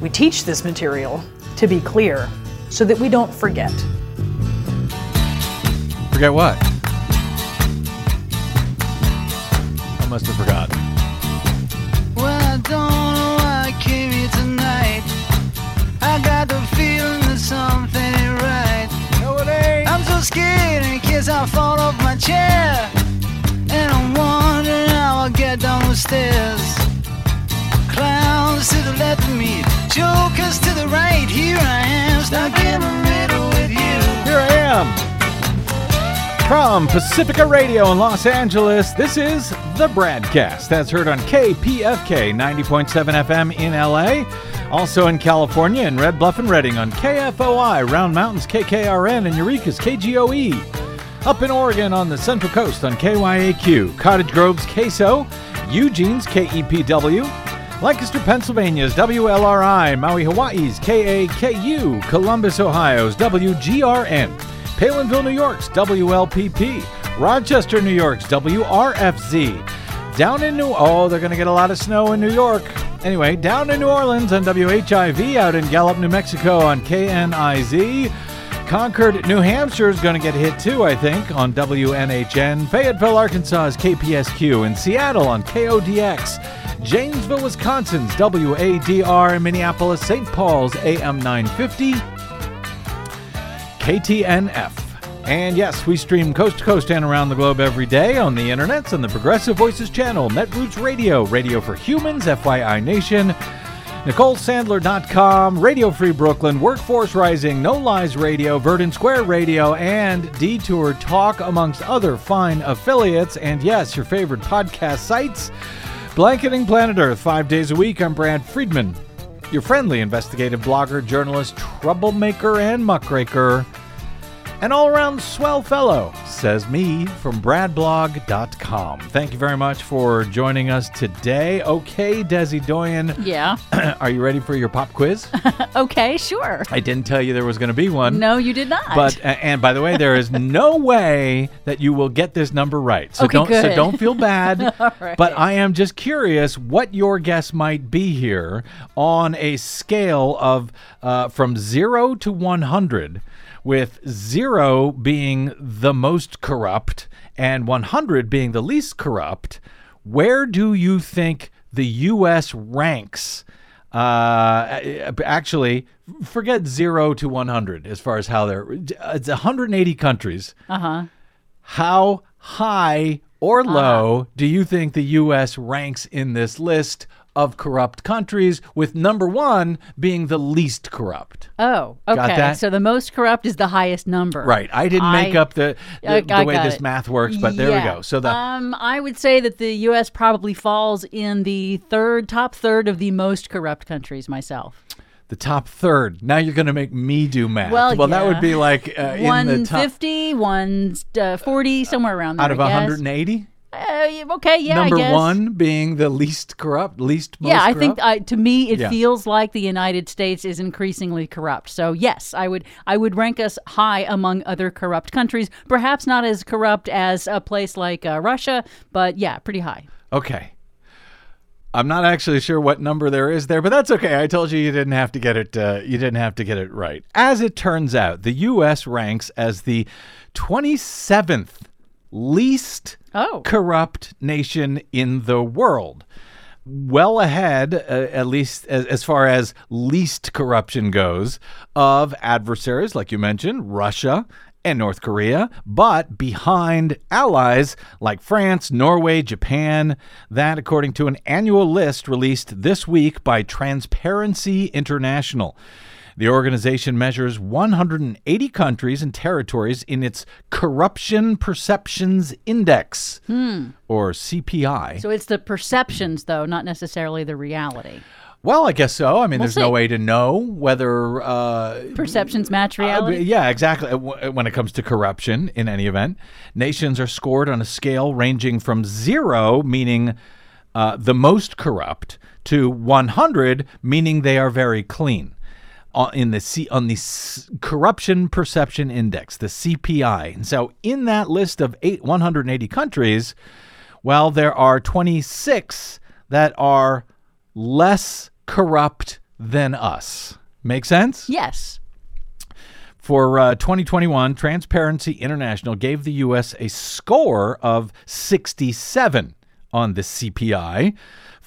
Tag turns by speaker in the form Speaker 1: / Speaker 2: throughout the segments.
Speaker 1: We teach this material to be clear so that we don't forget.
Speaker 2: Forget what? I must have forgotten.
Speaker 3: Well, I don't know why I came here tonight. I got the feeling that something ain't right.
Speaker 2: No, it ain't.
Speaker 3: I'm so scared in case I fall off my chair. And I'm wondering how I'll get down the stairs. Clowns to the left of me, to the right. Here I am, stuck in the middle with you.
Speaker 2: Here I am. From Pacifica Radio in Los Angeles, this is the BradCast. That's heard on KPFK 90.7 FM in LA. Also in California in Red Bluff and Redding on KFOI, Round Mountains KKRN, and Eureka's KGOE. Up in Oregon on the Central Coast on KYAQ, Cottage Grove's KSO, Eugene's KEPW, Lancaster, Pennsylvania's WLRI, Maui, Hawaii's KAKU, Columbus, Ohio's WGRN, Palenville, New York's WLPP, Rochester, New York's WRFZ, down in New oh, they're going to get a lot of snow in New York. Anyway, down in New Orleans on WHIV, out in Gallup, New Mexico on KNIZ. Concord, New Hampshire is going to get hit too, I think, on WNHN. Fayetteville, Arkansas is KPSQ. In Seattle on KODX. Janesville, Wisconsin's WADR. Minneapolis, St. Paul's AM 950. KTNF. And yes, we stream coast to coast and around the globe every day on the internets on the Progressive Voices channel, Netroots Radio, Radio for Humans, FYI Nation, NicoleSandler.com, Radio Free Brooklyn, Workforce Rising, No Lies Radio, Verdant Square Radio, and Detour Talk, amongst other fine affiliates. And yes, your favorite podcast sites. Blanketing Planet Earth, five days a week. I'm Brad Friedman, your friendly investigative blogger, journalist, troublemaker, and muckraker. An all around swell fellow, says me from bradblog.com. Thank you very much for joining us today. Okay, Desi Doyen,
Speaker 4: Yeah.
Speaker 2: are you ready for your pop quiz?
Speaker 4: okay, sure.
Speaker 2: I didn't tell you there was going to be one.
Speaker 4: No, you did not.
Speaker 2: But and by the way, there is no way that you will get this number right. So
Speaker 4: Okay,
Speaker 2: don't so don't feel bad.
Speaker 4: right.
Speaker 2: But I am just curious what your guess might be here on a scale of uh, from zero to one hundred, with zero being the most corrupt and one hundred being the least corrupt. Where do you think the U.S. ranks? Uh, actually, forget zero to 100 as far as how they're. It's 180 countries.
Speaker 4: uh huh.
Speaker 2: How high or low do you think the U.S. ranks in this list of corrupt countries, with number one being the least corrupt?
Speaker 4: Oh, okay.
Speaker 2: Got that?
Speaker 4: So the most corrupt is the highest number.
Speaker 2: Right. I didn't make up the, the,
Speaker 4: I-
Speaker 2: the
Speaker 4: I
Speaker 2: way this
Speaker 4: it.
Speaker 2: math works, but there
Speaker 4: Yeah.
Speaker 2: we go. So the
Speaker 4: um, I would say that the U.S. probably falls in the third, top third of the most corrupt countries. Myself,
Speaker 2: the top third. Now you're going to make me do math.
Speaker 4: Well,
Speaker 2: that
Speaker 4: yeah.
Speaker 2: would be like uh, in the top
Speaker 4: 150, 140, somewhere around there.
Speaker 2: out of
Speaker 4: I guess.
Speaker 2: 180.
Speaker 4: Uh, okay, yeah.
Speaker 2: Number
Speaker 4: I guess.
Speaker 2: one being the least corrupt, least most
Speaker 4: Yeah, I think
Speaker 2: corrupt?
Speaker 4: uh, to me it
Speaker 2: Yeah.
Speaker 4: feels like the United States is increasingly corrupt. So yes, I would I would rank us high among other corrupt countries. Perhaps not as corrupt as a place like uh, Russia, but yeah, pretty high.
Speaker 2: Okay. I'm not actually sure what number there is there, but that's okay. I told you you didn't have to get it. Uh, you didn't have to get it right. As it turns out, the U.S. ranks as the 27th least
Speaker 4: Oh.
Speaker 2: corrupt nation in the world. Well ahead, uh, at least as, as far as least corruption goes, of adversaries, like you mentioned, Russia and North Korea, but behind allies like France, Norway, Japan. That, according to an annual list released this week by Transparency International. The organization measures 180 countries and territories in its Corruption Perceptions Index, or CPI.
Speaker 4: So it's the perceptions though, not necessarily the reality.
Speaker 2: well, I guess so. I mean, there's no way to know whether. Uh,
Speaker 4: Perceptions match
Speaker 2: uh,
Speaker 4: reality.
Speaker 2: yeah, exactly. Uh, When it comes to corruption, in any event, nations are scored on a scale ranging from zero, meaning uh, the most corrupt, to 100, meaning they are very clean. In the C, on the corruption perception index, the CPI. And so, in that list of eight, 180 countries, well, there are 26 that are less corrupt than us. Make sense?
Speaker 4: Yes.
Speaker 2: For uh, 2021, Transparency International gave the U.S. a score of 67 on the CPI,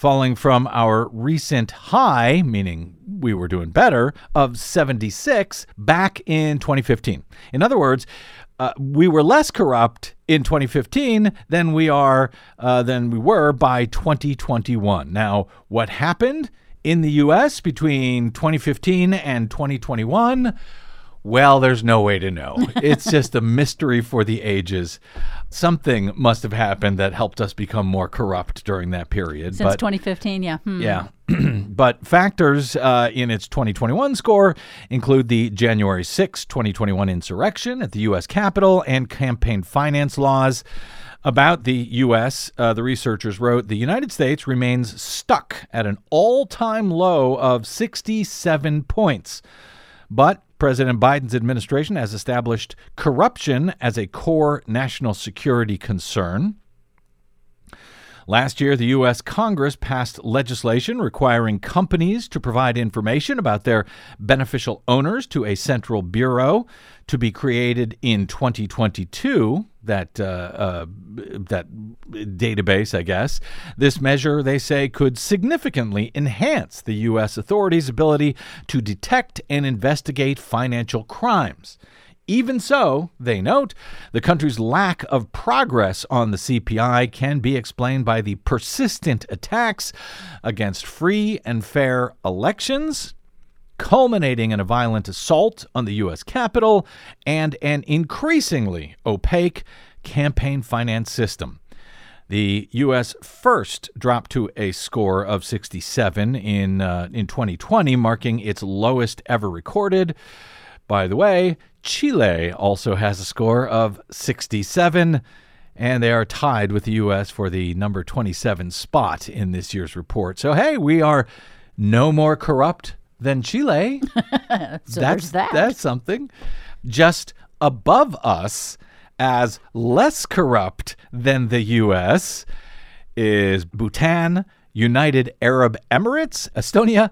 Speaker 2: falling from our recent high, meaning we were doing better, of 76 back in 2015. In other words, uh, we were less corrupt in 2015 than we are uh, than we were by 2021. Now, what happened in the U.S. between 2015 and 2021? Well, there's no way to know. It's just a mystery for the ages. Something must have happened that helped us become more corrupt during that period.
Speaker 4: Since
Speaker 2: but
Speaker 4: 2015, yeah. Hmm.
Speaker 2: yeah. but factors uh, in its 2021 score include the January 6, 2021 insurrection at the U.S. Capitol and campaign finance laws. About the U.S., uh, the researchers wrote the United States remains stuck at an all time low of 67 points. But President Biden's administration has established corruption as a core national security concern. Last year, the U.S. Congress passed legislation requiring companies to provide information about their beneficial owners to a central bureau to be created in 2022. That uh, uh, that database, I guess. This measure, they say, could significantly enhance the U.S. authorities' ability to detect and investigate financial crimes. Even so, they note, the country's lack of progress on the CPI can be explained by the persistent attacks against free and fair elections, culminating in a violent assault on the U.S. Capitol and an increasingly opaque campaign finance system. The U.S. first dropped to a score of 67 in uh, in 2020, marking its lowest ever recorded. By the way, Chile also has a score of 67, and they are tied with the U.S. for the number 27 spot in this year's report. So, hey, we are no more corrupt than Chile.
Speaker 4: So
Speaker 2: that's
Speaker 4: there's that.
Speaker 2: that's something. Just above us, as less corrupt than the U.S., is Bhutan, United Arab Emirates, Estonia,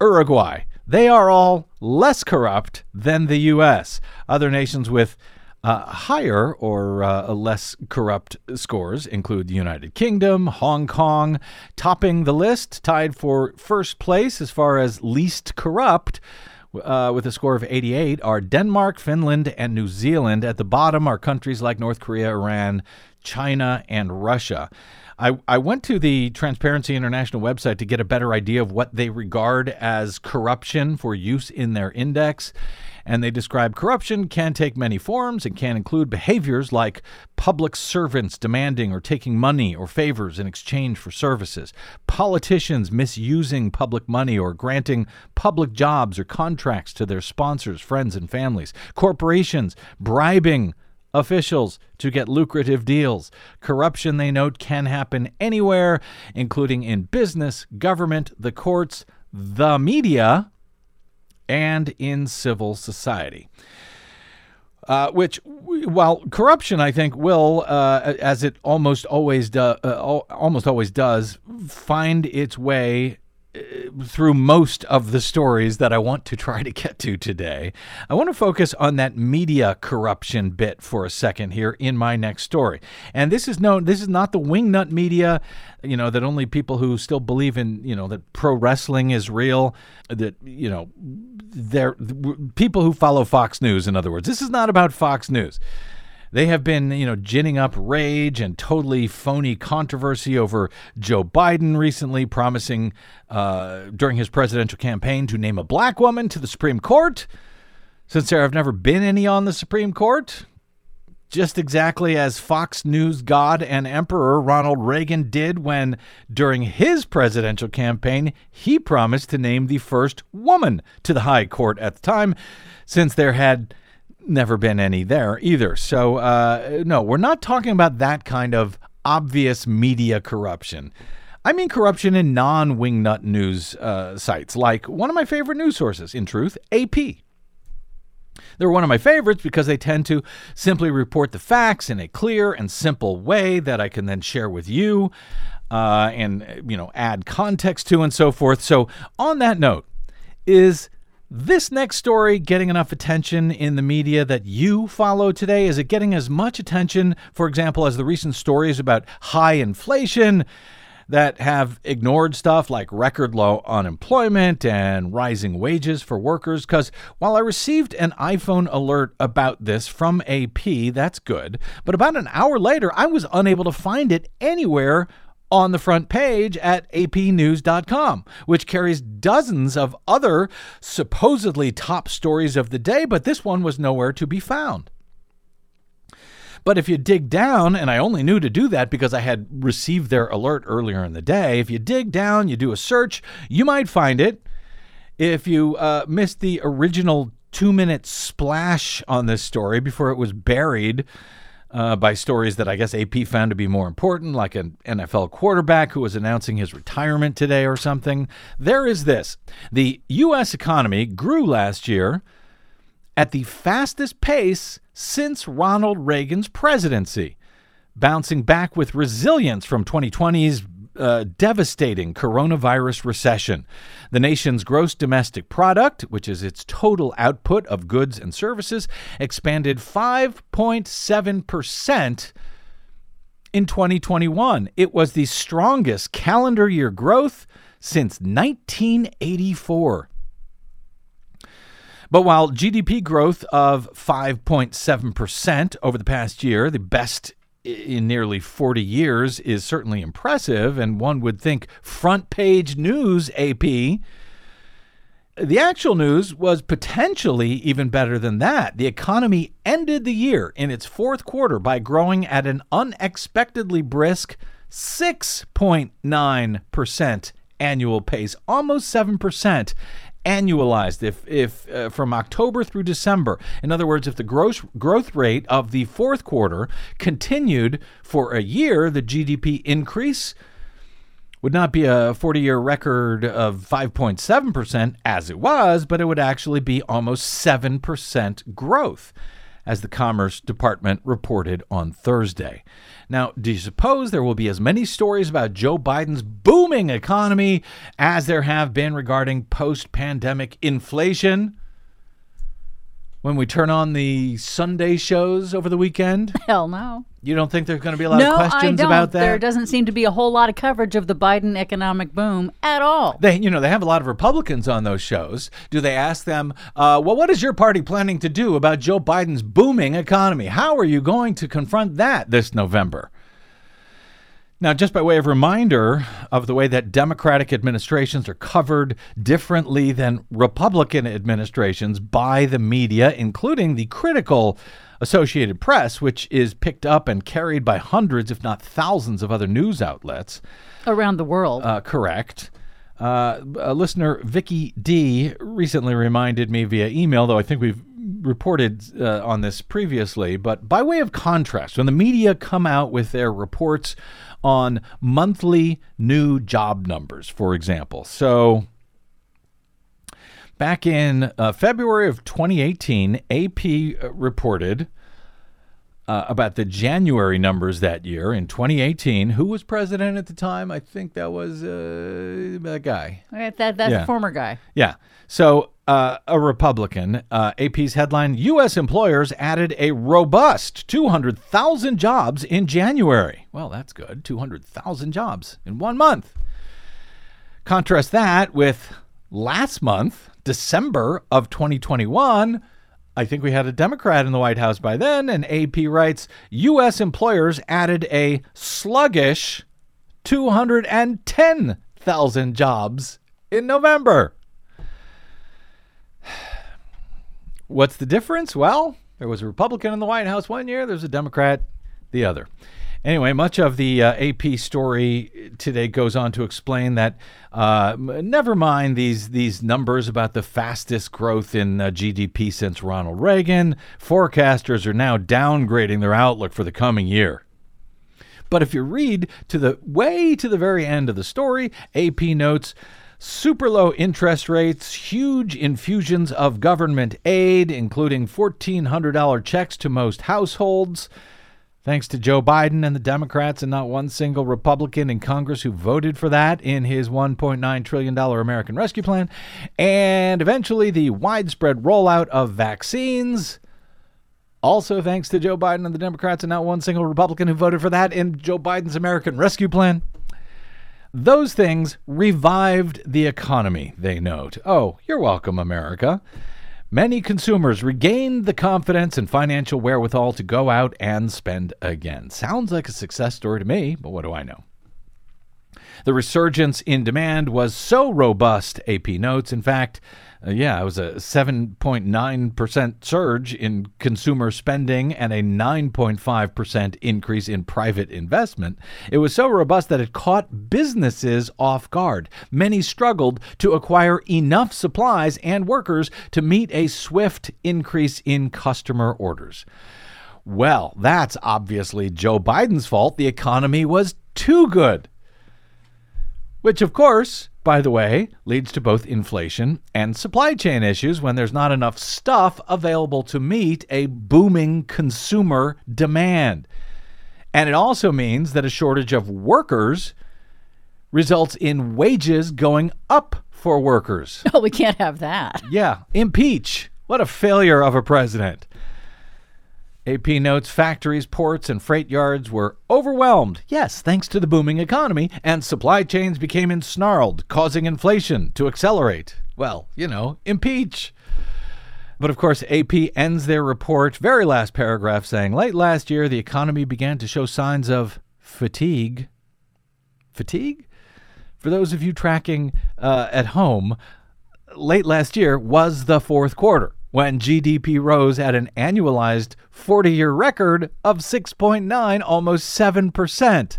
Speaker 2: Uruguay. They are all less corrupt than the U.S. Other nations with uh, higher or uh, less corrupt scores include the United Kingdom, Hong Kong. Topping the list, tied for first place as far as least corrupt, uh, with a score of 88, are Denmark, Finland, and New Zealand. At the bottom are countries like North Korea, Iran, China, and Russia. I, I went to the Transparency International website to get a better idea of what they regard as corruption for use in their index. And they describe corruption can take many forms and can include behaviors like public servants demanding or taking money or favors in exchange for services, politicians misusing public money or granting public jobs or contracts to their sponsors, friends, and families, corporations bribing officials to get lucrative deals. Corruption, they note, can happen anywhere, including in business, government, the courts, the media, and in civil society. Uh, which, while corruption, I think, will, uh, as it almost always do, uh, almost always does, find its way through most of the stories that I want to try to get to today. I want to focus on that media corruption bit for a second here in my next story. And this is no this is not the wingnut media, you know, that only people who still believe in, you know, that pro wrestling is real, that, you know, they're people who follow Fox News in other words. This is not about Fox News. They have been, you know, ginning up rage and totally phony controversy over Joe Biden recently promising uh, during his presidential campaign to name a black woman to the Supreme Court. Since there have never been any on the Supreme Court, just exactly as Fox News god and emperor Ronald Reagan did when, during his presidential campaign, he promised to name the first woman to the high court at the time, since there had never been any there either. So, uh, no, we're not talking about that kind of obvious media corruption. I mean corruption in non wingnut news uh, sites, like one of my favorite news sources, in truth, AP. They're one of my favorites because they tend to simply report the facts in a clear and simple way that I can then share with you uh, and, you know, add context to and so forth. So, on that note, Is this next story getting enough attention in the media that you follow today? Is it getting as much attention, for example, as the recent stories about high inflation that have ignored stuff like record low unemployment and rising wages for workers? Because while I received an iPhone alert about this from AP, that's good, but about an hour later, I was unable to find it anywhere on the front page at apnews.com, which carries dozens of other supposedly top stories of the day, but this one was nowhere to be found. But if you dig down, and I only knew to do that because I had received their alert earlier in the day, if you dig down, you do a search, you might find it. If you uh, missed the original two minute splash on this story before it was buried, uh, by stories that I guess AP found to be more important, like an NFL quarterback who was announcing his retirement today or something. There is this the U.S. economy grew last year at the fastest pace since Ronald Reagan's presidency, bouncing back with resilience from 2020's uh, devastating coronavirus recession. The nation's gross domestic product, which is its total output of goods and services, expanded 5.7% in 2021. It was the strongest calendar year growth since 1984. But while GDP growth of 5.7% over the past year, the best in nearly 40 years is certainly impressive, and one would think front page news AP. The actual news was potentially even better than that. The economy ended the year in its fourth quarter by growing at an unexpectedly brisk 6.9% annual pace, almost 7% annualized if if uh, from October through December. In other words, if the gross growth rate of the fourth quarter continued for a year, the GDP increase would not be a 40-year record of 5.7% as it was, but it would actually be almost 7% growth as the Commerce Department reported on Thursday. Now, do you suppose there will be as many stories about Joe Biden's booming economy as there have been regarding post pandemic inflation? When we turn on the Sunday shows over the weekend?
Speaker 4: Hell no.
Speaker 2: You don't think there's going to be a lot
Speaker 4: no,
Speaker 2: of questions
Speaker 4: I don't.
Speaker 2: about that?
Speaker 4: There doesn't seem to be a whole lot of coverage of the Biden economic boom at all.
Speaker 2: They, you know, they have a lot of Republicans on those shows. Do they ask them, uh, well, what is your party planning to do about Joe Biden's booming economy? How are you going to confront that this November? Now, just by way of reminder of the way that Democratic administrations are covered differently than Republican administrations by the media, including the critical Associated Press, which is picked up and carried by hundreds, if not thousands, of other news outlets.
Speaker 4: Around the world.
Speaker 2: Uh, correct. Uh, a listener, Vicky D, recently reminded me via email, though I think we've reported uh, on this previously, but by way of contrast, when the media come out with their reports on monthly new job numbers, for example. So, back in uh, February of 2018, AP uh, reported uh, about the January numbers that year in 2018. Who was president at the time? I think that was uh, that guy.
Speaker 4: That, that's
Speaker 2: Yeah.
Speaker 4: former guy.
Speaker 2: Yeah. So, uh, a Republican, uh, AP's headline U.S. employers added a robust 200,000 jobs in January. Well, that's good. 200,000 jobs in one month. Contrast that with last month, December of 2021. I think we had a Democrat in the White House by then, and AP writes U.S. employers added a sluggish 210,000 jobs in November. What's the difference? Well, there was a Republican in the White House one year, there's a Democrat the other. Anyway, much of the uh, AP story today goes on to explain that uh, never mind these these numbers about the fastest growth in uh, GDP since Ronald Reagan. Forecasters are now downgrading their outlook for the coming year. But if you read to the way to the very end of the story, AP notes super low interest rates, huge infusions of government aid, including $1,400 checks to most households. Thanks to Joe Biden and the Democrats, and not one single Republican in Congress who voted for that in his $1.9 trillion American Rescue Plan. And eventually, the widespread rollout of vaccines. Also, thanks to Joe Biden and the Democrats, and not one single Republican who voted for that in Joe Biden's American Rescue Plan. Those things revived the economy, they note. Oh, you're welcome, America. Many consumers regained the confidence and financial wherewithal to go out and spend again. Sounds like a success story to me, but what do I know? The resurgence in demand was so robust, AP notes. In fact, Uh, yeah, it was a 7.9% surge in consumer spending and a 9.5% increase in private investment. It was so robust that it caught businesses off guard. Many struggled to acquire enough supplies and workers to meet a swift increase in customer orders. Well, that's obviously Joe Biden's fault. The economy was too good. Which, of course, by the way, leads to both inflation and supply chain issues when there's not enough stuff available to meet a booming consumer demand. And it also means that a shortage of workers results in wages going up for workers.
Speaker 4: Oh, we can't have that.
Speaker 2: Yeah, impeach. What a failure of a president. AP notes factories, ports, and freight yards were overwhelmed, yes, thanks to the booming economy, and supply chains became ensnarled, causing inflation to accelerate. Well, you know, impeach. But of course, AP ends their report, very last paragraph, saying late last year, the economy began to show signs of fatigue. Fatigue? For those of you tracking uh, at home, late last year was the fourth quarter when GDP rose at an annualized 40 year record of 6.9, almost 7%.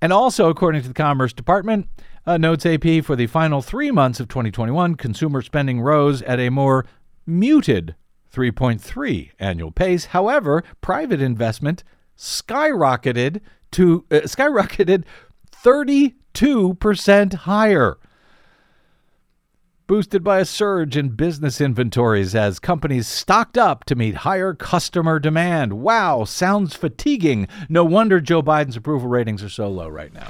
Speaker 2: And also, according to the Commerce Department, uh, notes AP for the final three months of 2021, consumer spending rose at a more muted 3.3 annual pace. However, private investment skyrocketed to uh, skyrocketed 32% higher boosted by a surge in business inventories as companies stocked up to meet higher customer demand. Wow, sounds fatiguing. No wonder Joe Biden's approval ratings are so low right now.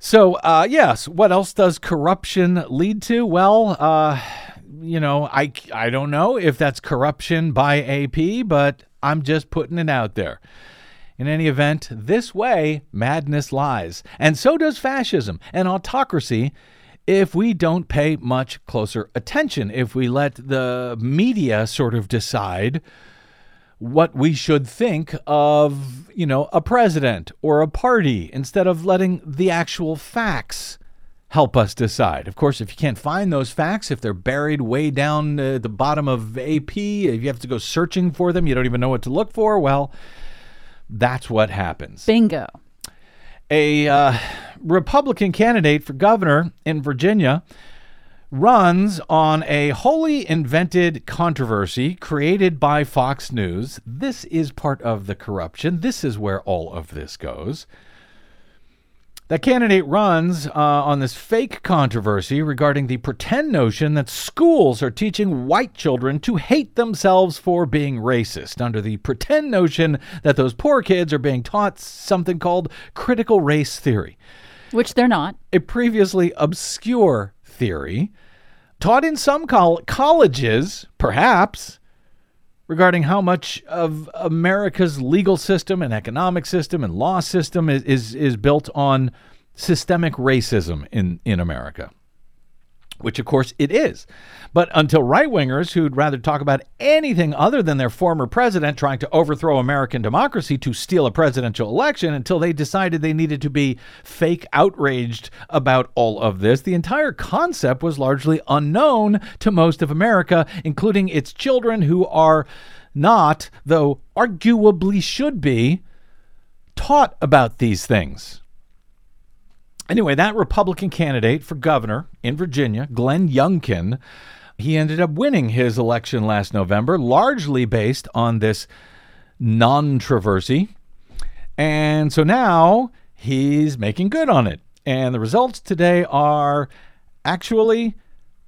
Speaker 2: So, uh, yes, what else does corruption lead to? Well, uh, you know, I, I don't know if that's corruption by AP, but I'm just putting it out there. In any event, this way, madness lies. And so does fascism and autocracy if we don't pay much closer attention, if we let the media sort of decide what we should think of, you know, a president or a party instead of letting the actual facts help us decide. Of course, if you can't find those facts, if they're buried way down uh, the bottom of AP, if you have to go searching for them, you don't even know what to look for, well, that's what happens.
Speaker 4: Bingo
Speaker 2: a uh, Republican candidate for governor in Virginia runs on a wholly invented controversy created by Fox News. This is part of the corruption. This is where all of this goes. That candidate runs uh, on this fake controversy regarding the pretend notion that schools are teaching white children to hate themselves for being racist, under the pretend notion that those poor kids are being taught something called critical race theory.
Speaker 4: Which they're not.
Speaker 2: A previously obscure theory taught in some col- colleges, perhaps, regarding how much of America's legal system and economic system and law system is, is, is built on systemic racism in, in America. Which, of course, it is. But until right wingers who'd rather talk about anything other than their former president trying to overthrow American democracy to steal a presidential election, until they decided they needed to be fake outraged about all of this, the entire concept was largely unknown to most of America, including its children who are not, though arguably should be, taught about these things. Anyway, that Republican candidate for governor in Virginia, Glenn Youngkin, he ended up winning his election last November, largely based on this non-traversy. And so now he's making good on it. And the results today are actually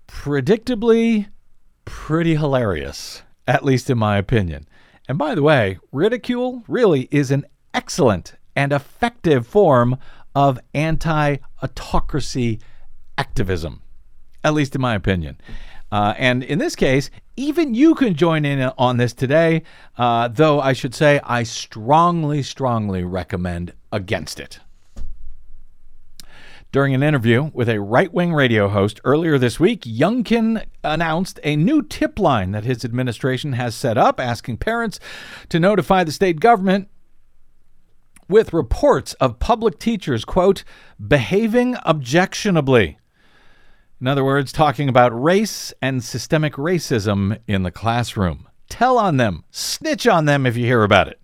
Speaker 2: predictably pretty hilarious, at least in my opinion. And by the way, ridicule really is an excellent and effective form of anti autocracy activism, at least in my opinion. Uh, and in this case, even you can join in on this today, uh, though I should say I strongly, strongly recommend against it. During an interview with a right wing radio host earlier this week, Youngkin announced a new tip line that his administration has set up, asking parents to notify the state government with reports of public teachers, quote, behaving objectionably. In other words, talking about race and systemic racism in the classroom. Tell on them, snitch on them if you hear about it.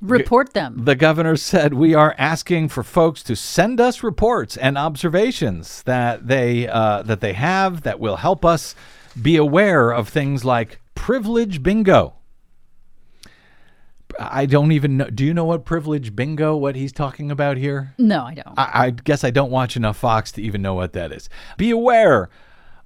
Speaker 4: Report them.
Speaker 2: The governor said we are asking for folks to send us reports and observations that they uh, that they have that will help us be aware of things like privilege bingo. I don't even know. Do you know what privilege bingo? What he's talking about here?
Speaker 4: No, I don't.
Speaker 2: I, I guess I don't watch enough Fox to even know what that is. Be aware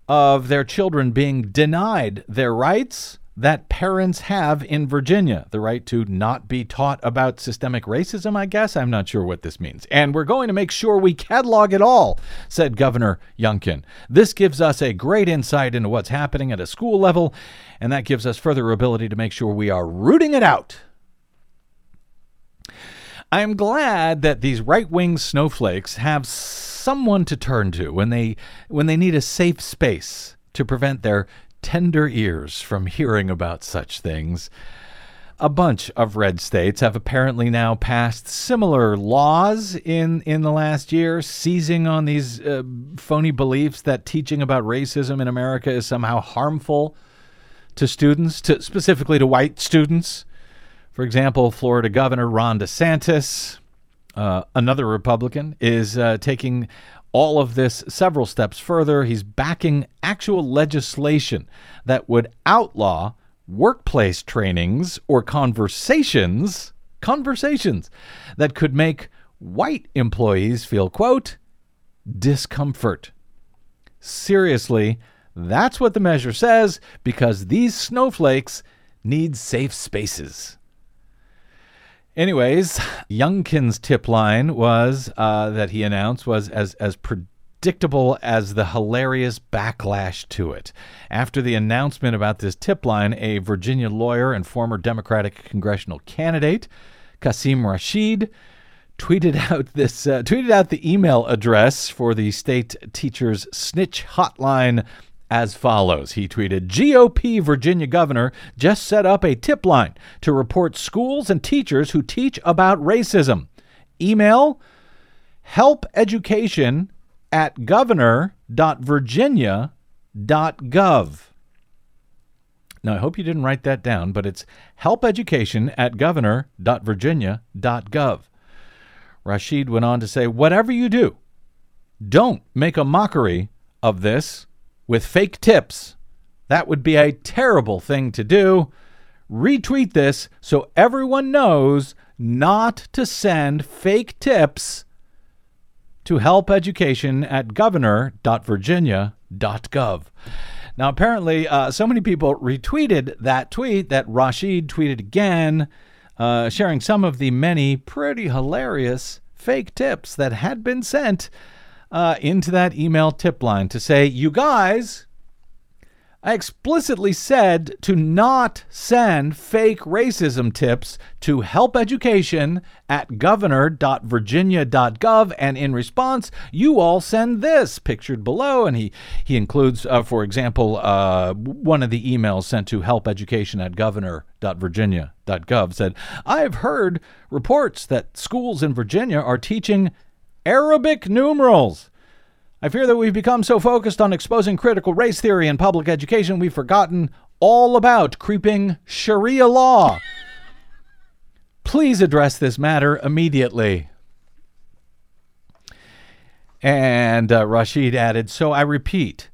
Speaker 2: of their children being denied their rights that parents have in Virginia the right to not be taught about systemic racism, I guess. I'm not sure what this means. And we're going to make sure we catalog it all, said Governor Youngkin. This gives us a great insight into what's happening at a school level, and that gives us further ability to make sure we are rooting it out. I'm glad that these right-wing snowflakes have someone to turn to when they when they need a safe space to prevent their tender ears from hearing about such things. A bunch of red states have apparently now passed similar laws in, in the last year, seizing on these uh, phony beliefs that teaching about racism in America is somehow harmful to students, to specifically to white students. For example, Florida Governor Ron DeSantis, uh, another Republican, is uh, taking all of this several steps further. He's backing actual legislation that would outlaw workplace trainings or conversations, conversations that could make white employees feel, quote, discomfort. Seriously, that's what the measure says because these snowflakes need safe spaces. Anyways, Youngkin's tip line was uh, that he announced was as as predictable as the hilarious backlash to it. After the announcement about this tip line, a Virginia lawyer and former Democratic congressional candidate, Qasim Rashid, tweeted out this uh, tweeted out the email address for the state teachers snitch hotline as follows. He tweeted GOP Virginia governor just set up a tip line to report schools and teachers who teach about racism. Email help education at governor.virginia.gov. Now, I hope you didn't write that down, but it's help education at governor.virginia.gov. Rashid went on to say, whatever you do, don't make a mockery of this with fake tips. That would be a terrible thing to do. Retweet this so everyone knows not to send fake tips to help education at governor.virginia.gov. Now, apparently, uh, so many people retweeted that tweet that Rashid tweeted again, uh, sharing some of the many pretty hilarious fake tips that had been sent uh, into that email tip line to say, you guys, I explicitly said to not send fake racism tips to help education at governor.virginia.gov. And in response, you all send this pictured below. And he, he includes, uh, for example, uh, one of the emails sent to help education at governor.virginia.gov said, I've heard reports that schools in Virginia are teaching Arabic numerals. I fear that we've become so focused on exposing critical race theory in public education, we've forgotten all about creeping Sharia law. Please address this matter immediately. And uh, Rashid added, So I repeat,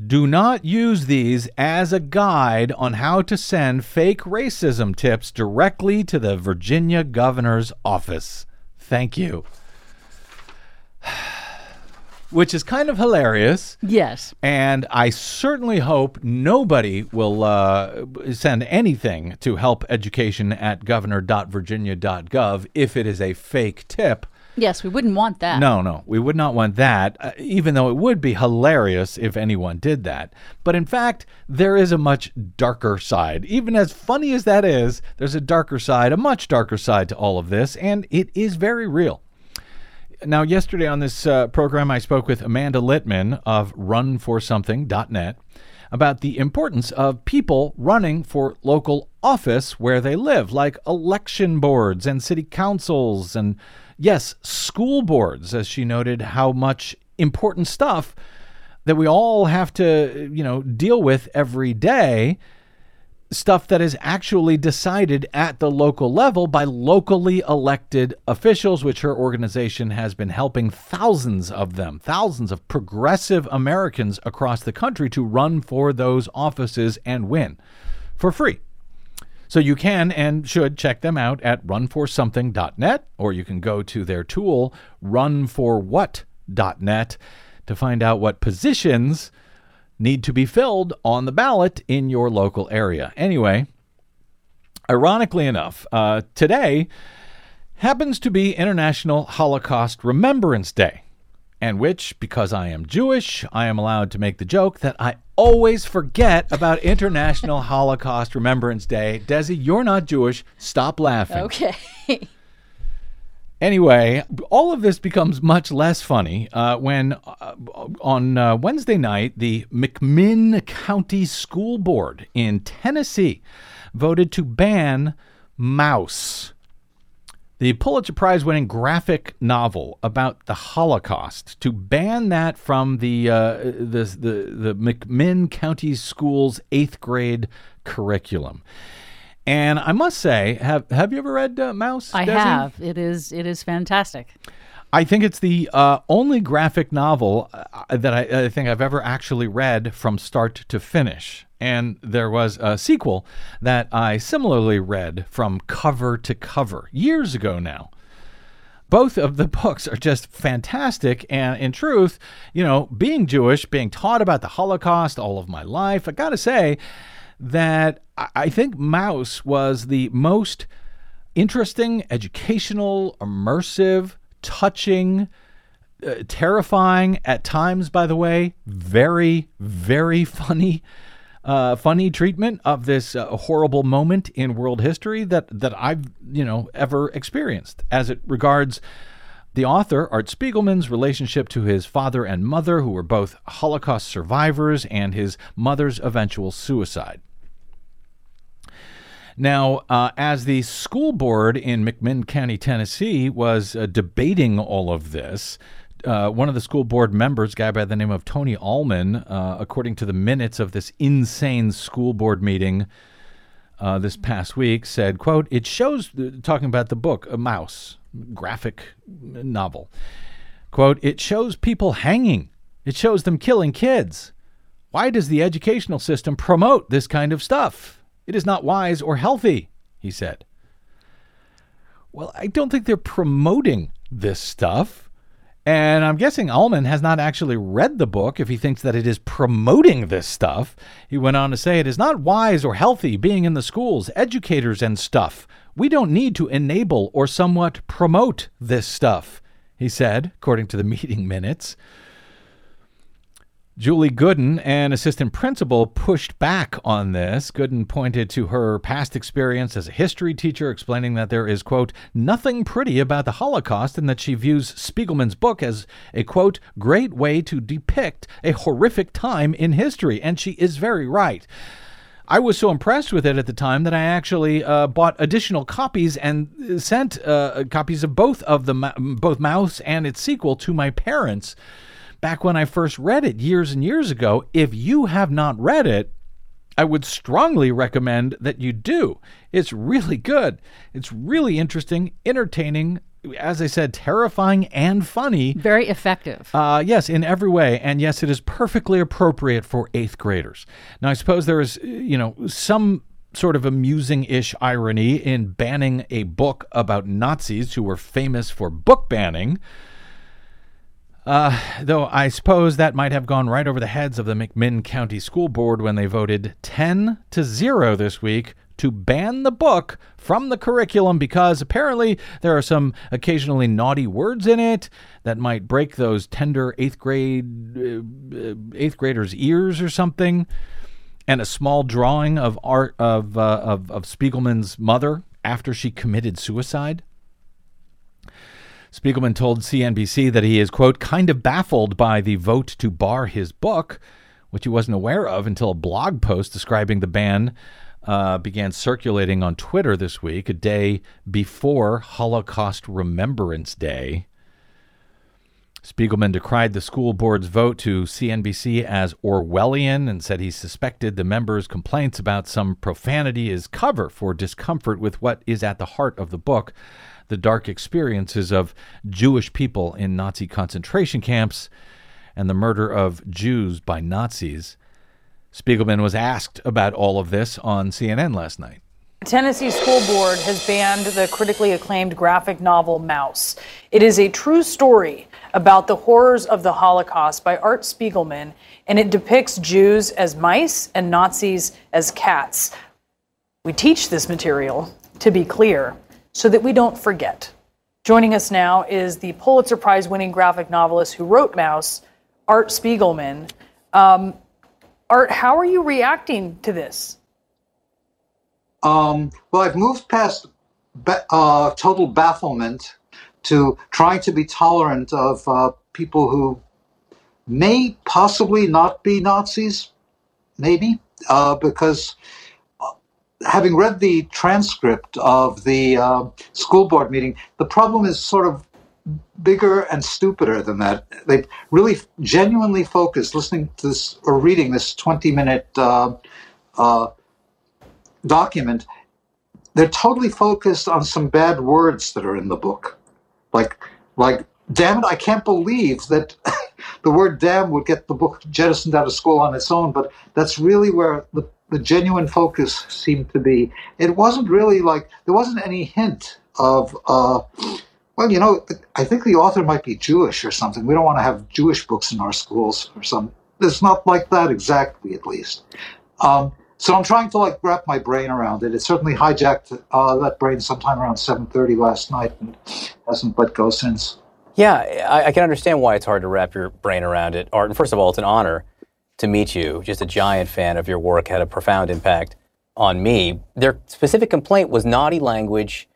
Speaker 2: do not use these as a guide on how to send fake racism tips directly to the Virginia governor's office. Thank you. which is kind of hilarious.
Speaker 4: Yes.
Speaker 2: And I certainly hope nobody will uh, send anything to help education at governor.virginia.gov if it is a fake tip.
Speaker 4: Yes, we wouldn't want that.
Speaker 2: No, no, we would not want that, uh, even though it would be hilarious if anyone did that. But in fact, there is a much darker side. Even as funny as that is, there's a darker side, a much darker side to all of this, and it is very real. Now, yesterday on this uh, program, I spoke with Amanda Litman of runforsomething.net about the importance of people running for local office where they live, like election boards and city councils and yes, school boards, as she noted, how much important stuff that we all have to, you know, deal with every day. Stuff that is actually decided at the local level by locally elected officials, which her organization has been helping thousands of them, thousands of progressive Americans across the country to run for those offices and win for free. So you can and should check them out at runforsomething.net, or you can go to their tool, runforwhat.net, to find out what positions need to be filled on the ballot in your local area. Anyway, ironically enough, uh, today happens to be International Holocaust Remembrance Day and which, because I am Jewish, I am allowed to make the joke that I always forget about International Holocaust Remembrance Day. Desi, you're not Jewish. Stop laughing.
Speaker 4: Okay.
Speaker 2: Anyway, all of this becomes much less funny uh, when uh, on uh, Wednesday night, the McMinn County School Board in Tennessee voted to ban Maus, the Pulitzer Prize winning graphic novel about the Holocaust, to ban that from the, uh, the, the, the McMinn County Schools eighth grade curriculum. And I must say, have have you ever read uh, Maus?
Speaker 4: I
Speaker 2: Desi?
Speaker 4: have. It is it is fantastic.
Speaker 2: I think it's the uh, only graphic novel uh, that I, I, think I've ever actually read from start to finish. And there was a sequel that I similarly read from cover to cover years ago now. Both of the books are just fantastic. And in truth, you know, being Jewish, being taught about the Holocaust all of my life, I got to say that I think Maus was the most interesting, educational, immersive, touching, uh, terrifying at times, by the way, very, very funny uh, funny treatment of this uh, horrible moment in world history that that I've you know ever experienced as it regards the author Art Spiegelman's relationship to his father and mother, who were both Holocaust survivors, and his mother's eventual suicide. Now, uh, as the school board in McMinn County, Tennessee, was uh, debating all of this, uh, one of the school board members, guy by the name of Tony Allman, uh, according to the minutes of this insane school board meeting uh, this past week, said, "quote It shows talking about the book, a Maus graphic novel. Quote It shows people hanging. It shows them killing kids. Why does the educational system promote this kind of stuff? It is not wise or healthy," he said. Well, I don't think they're promoting this stuff. And I'm guessing Allman has not actually read the book if he thinks that it is promoting this stuff. He went on to say it is not wise or healthy being in the schools, educators, and stuff. We don't need to enable or somewhat promote this stuff, he said, according to the meeting minutes. Julie Gooden, an assistant principal, pushed back on this. Gooden pointed to her past experience as a history teacher, explaining that there is, quote, nothing pretty about the Holocaust and that she views Spiegelman's book as a, quote, great way to depict a horrific time in history. And she is very right. I was so impressed with it at the time that I actually uh, bought additional copies and sent uh, copies of both of the both Maus and its sequel to my parents back when I first read it years and years ago. If you have not read it, I would strongly recommend that you do. It's really good. It's really interesting, entertaining, as I said, terrifying and funny.
Speaker 4: Very effective.
Speaker 2: Uh, yes, in every way. And yes, it is perfectly appropriate for eighth graders. Now, I suppose there is, you know, some sort of amusing ish irony in banning a book about Nazis who were famous for book banning. Uh, though I suppose that might have gone right over the heads of the McMinn County School Board when they voted 10 to 0 this week to ban the book from the curriculum because apparently there are some occasionally naughty words in it that might break those tender eighth grade uh, eighth graders' ears or something, and a small drawing of art of uh, of, of Spiegelman's mother after she committed suicide. Spiegelman told CNBC that he is, quote, kind of baffled by the vote to bar his book, which he wasn't aware of until a blog post describing the ban uh, began circulating on Twitter this week, a day before Holocaust Remembrance Day. Spiegelman decried the school board's vote to CNBC as Orwellian and said he suspected the members' complaints about some profanity is cover for discomfort with what is at the heart of the book the dark experiences of Jewish people in Nazi concentration camps and the murder of Jews by Nazis. Spiegelman was asked about all of this on CNN last night.
Speaker 1: Tennessee School Board has banned the critically acclaimed graphic novel Maus. It is a true story about the horrors of the Holocaust by Art Spiegelman, and it depicts Jews as mice and Nazis as cats. We teach this material, to be clear, so that we don't forget. Joining us now is the Pulitzer Prize winning graphic novelist who wrote Maus, Art Spiegelman. Um, Art, how are you reacting to this?
Speaker 5: Um, well, I've moved past uh, total bafflement to trying to be tolerant of uh, people who may possibly not be Nazis, maybe, uh, because having read the transcript of the uh, school board meeting, the problem is sort of bigger and stupider than that. They really genuinely focused listening to this or reading this 20 minute uh, uh, document. They're totally focused on some bad words that are in the book. Like, like, damn it, I can't believe that the word damn would get the book jettisoned out of school on its own, but that's really where the, the genuine focus seemed to be. It wasn't really like, there wasn't any hint of, uh, well, you know, I think the author might be Jewish or something. We don't want to have Jewish books in our schools or some. It's not like that exactly, at least. Um, so I'm trying to like wrap my brain around it. It certainly hijacked uh, that brain sometime around 7:30 last night and hasn't let go since.
Speaker 6: Yeah, I, I, can understand why it's hard to wrap your brain around it. Art, and first of all, it's an honor to meet you. Just a giant fan of your work, had a profound impact on me. Their specific complaint was naughty language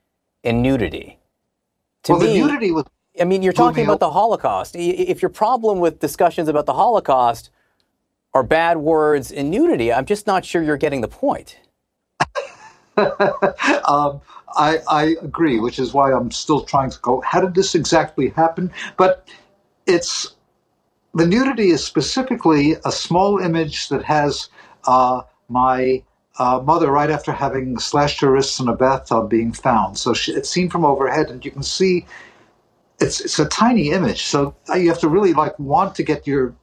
Speaker 6: and nudity.
Speaker 5: To well, me, the nudity was.
Speaker 6: I mean, you're talking about the Holocaust. If your problem with discussions about the Holocaust are bad words and nudity, I'm just not sure you're getting the point.
Speaker 5: um, I, I, agree, which is why I'm still trying to go. How did this exactly happen? But it's the nudity is specifically a small image that has uh, my uh, mother right after having slashed her wrists in a bathtub being found. So she, it's seen from overhead, and you can see it's it's a tiny image. So you have to really like want to get your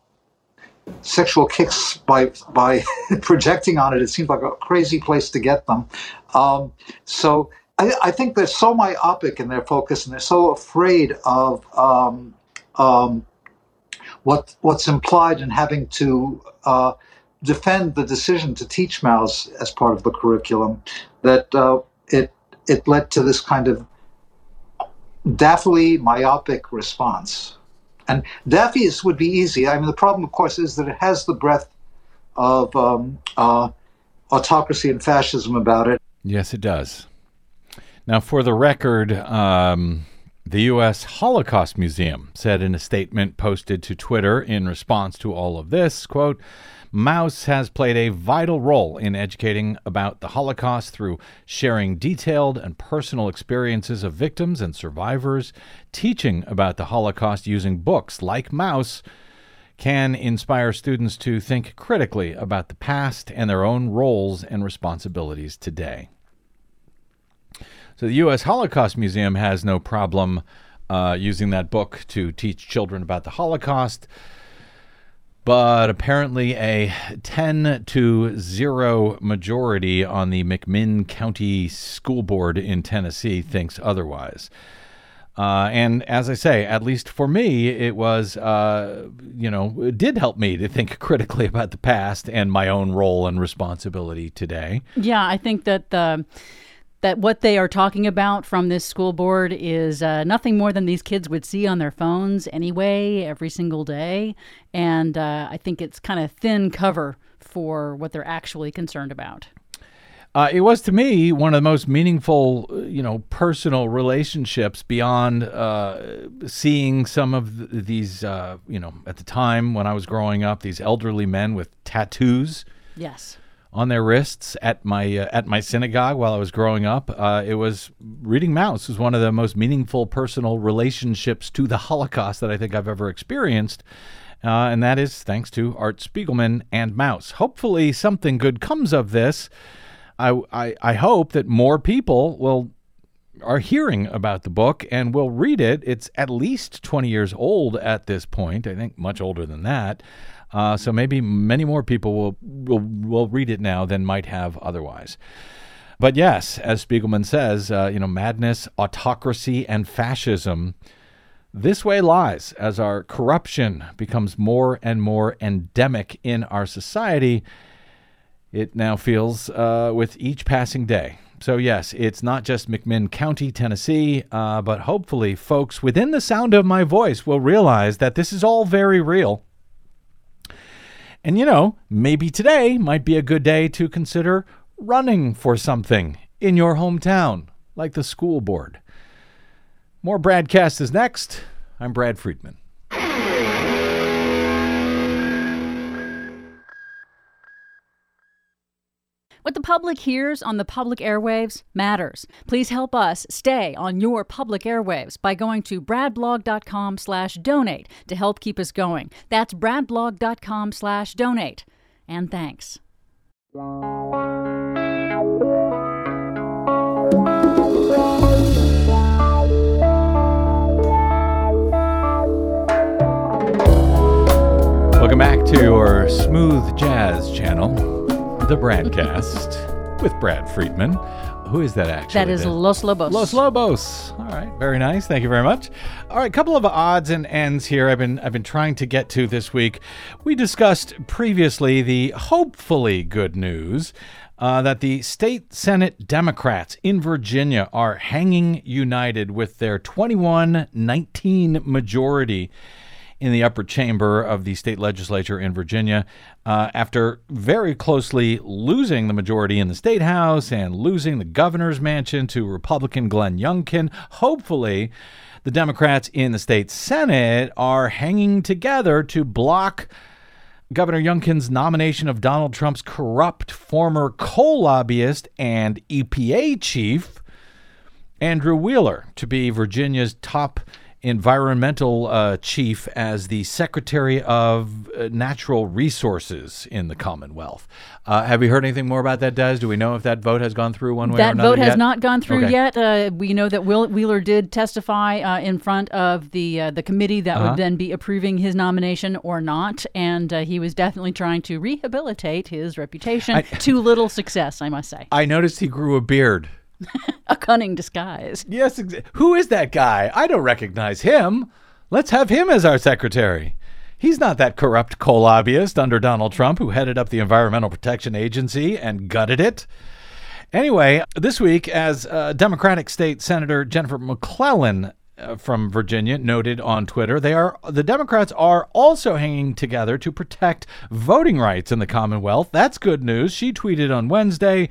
Speaker 5: sexual kicks by by projecting on it. It seems like a crazy place to get them. Um, so I, I, think they're so myopic in their focus, and they're so afraid of um, um, what what's implied in having to uh, defend the decision to teach Maus as part of the curriculum that uh, it it led to this kind of daffily myopic response. And Daffy's would be easy. I mean, the problem, of course, is that it has the breadth of um, uh, autocracy and fascism about it.
Speaker 2: Yes, it does. Now, for the record, um, the U.S. Holocaust Museum said in a statement posted to Twitter in response to all of this, quote, Maus has played a vital role in educating about the Holocaust through sharing detailed and personal experiences of victims and survivors. Teaching about the Holocaust using books like Maus can inspire students to think critically about the past and their own roles and responsibilities today. So the U.S. Holocaust Museum has no problem uh, using that book to teach children about the Holocaust but apparently a 10 to 0 majority on the McMinn County School Board in Tennessee thinks otherwise. Uh, and as I say, at least for me, it was, uh, you know, it did help me to think critically about the past and my own role and responsibility today.
Speaker 4: Yeah, I think that the that what they are talking about from this school board is uh, nothing more than these kids would see on their phones anyway, every single day, and uh, I think it's kind of thin cover for what they're actually concerned about.
Speaker 2: Uh, it was to me one of the most meaningful, you know, personal relationships beyond uh, seeing some of th- these, uh, you know, at the time when I was growing up, these elderly men with tattoos
Speaker 4: Yes.
Speaker 2: On their wrists at my uh, at my synagogue while I was growing up. Uh, it was reading Maus was one of the most meaningful personal relationships to the Holocaust that I think I've ever experienced. Uh, and that is thanks to Art Spiegelman and Maus. Hopefully, something good comes of this. I, I, I hope that more people will are hearing about the book and will read it. It's at least 20 years old at this point. I think much older than that. Uh, so maybe many more people will, will will read it now than might have otherwise. But yes, as Spiegelman says, uh, you know, madness, autocracy, and fascism. This way lies as our corruption becomes more and more endemic in our society it now feels uh, with each passing day. So, yes, it's not just McMinn County, Tennessee, uh, but hopefully, folks within the sound of my voice will realize that this is all very real. And, you know, maybe today might be a good day to consider running for something in your hometown, like the school board. More BradCast is next. I'm Brad Friedman.
Speaker 4: What the public hears on the public airwaves matters. Please help us stay on your public airwaves by going to bradblog.com slash donate to help keep us going. That's bradblog.com slash donate. And thanks.
Speaker 2: Welcome back to your smooth jazz channel, the BradCast, with Brad Friedman. Who is that actually?
Speaker 4: That is Los Lobos.
Speaker 2: Los Lobos. All right, very nice. Thank you very much. All right, couple of odds and ends here. I've been I've been trying to get to this week. We discussed previously the hopefully good news uh, that the state Senate Democrats in Virginia are hanging united with their 21-19 majority in the upper chamber of the state legislature in Virginia uh, after very closely losing the majority in the state house and losing the governor's mansion to Republican Glenn Youngkin. Hopefully, the Democrats in the state Senate are hanging together to block. Governor Youngkin's nomination of Donald Trump's corrupt former coal lobbyist and EPA chief, Andrew Wheeler to be Virginia's top environmental uh, chief as the Secretary of uh, Natural Resources in the Commonwealth. Uh, have you heard anything more about that, Des? Do we know if that vote has gone through one way or another?
Speaker 4: That vote has
Speaker 2: yet?
Speaker 4: not gone through
Speaker 2: Okay.
Speaker 4: yet. Uh, we know that Will, Wheeler did testify uh, in front of the uh, the committee that
Speaker 2: Uh-huh.
Speaker 4: would then be approving his nomination or not, and uh, he was definitely trying to rehabilitate his reputation to little success, I must say.
Speaker 2: I noticed he grew a beard.
Speaker 4: A cunning disguise.
Speaker 2: Yes, who is that guy? I don't recognize him. Let's have him as our secretary. He's not that corrupt coal lobbyist under Donald Trump who headed up the Environmental Protection Agency and gutted it. Anyway, this week, as uh, Democratic State Senator Jennifer McClellan uh, from Virginia noted on Twitter, they are the Democrats are also hanging together to protect voting rights in the Commonwealth. That's good news. She tweeted on Wednesday.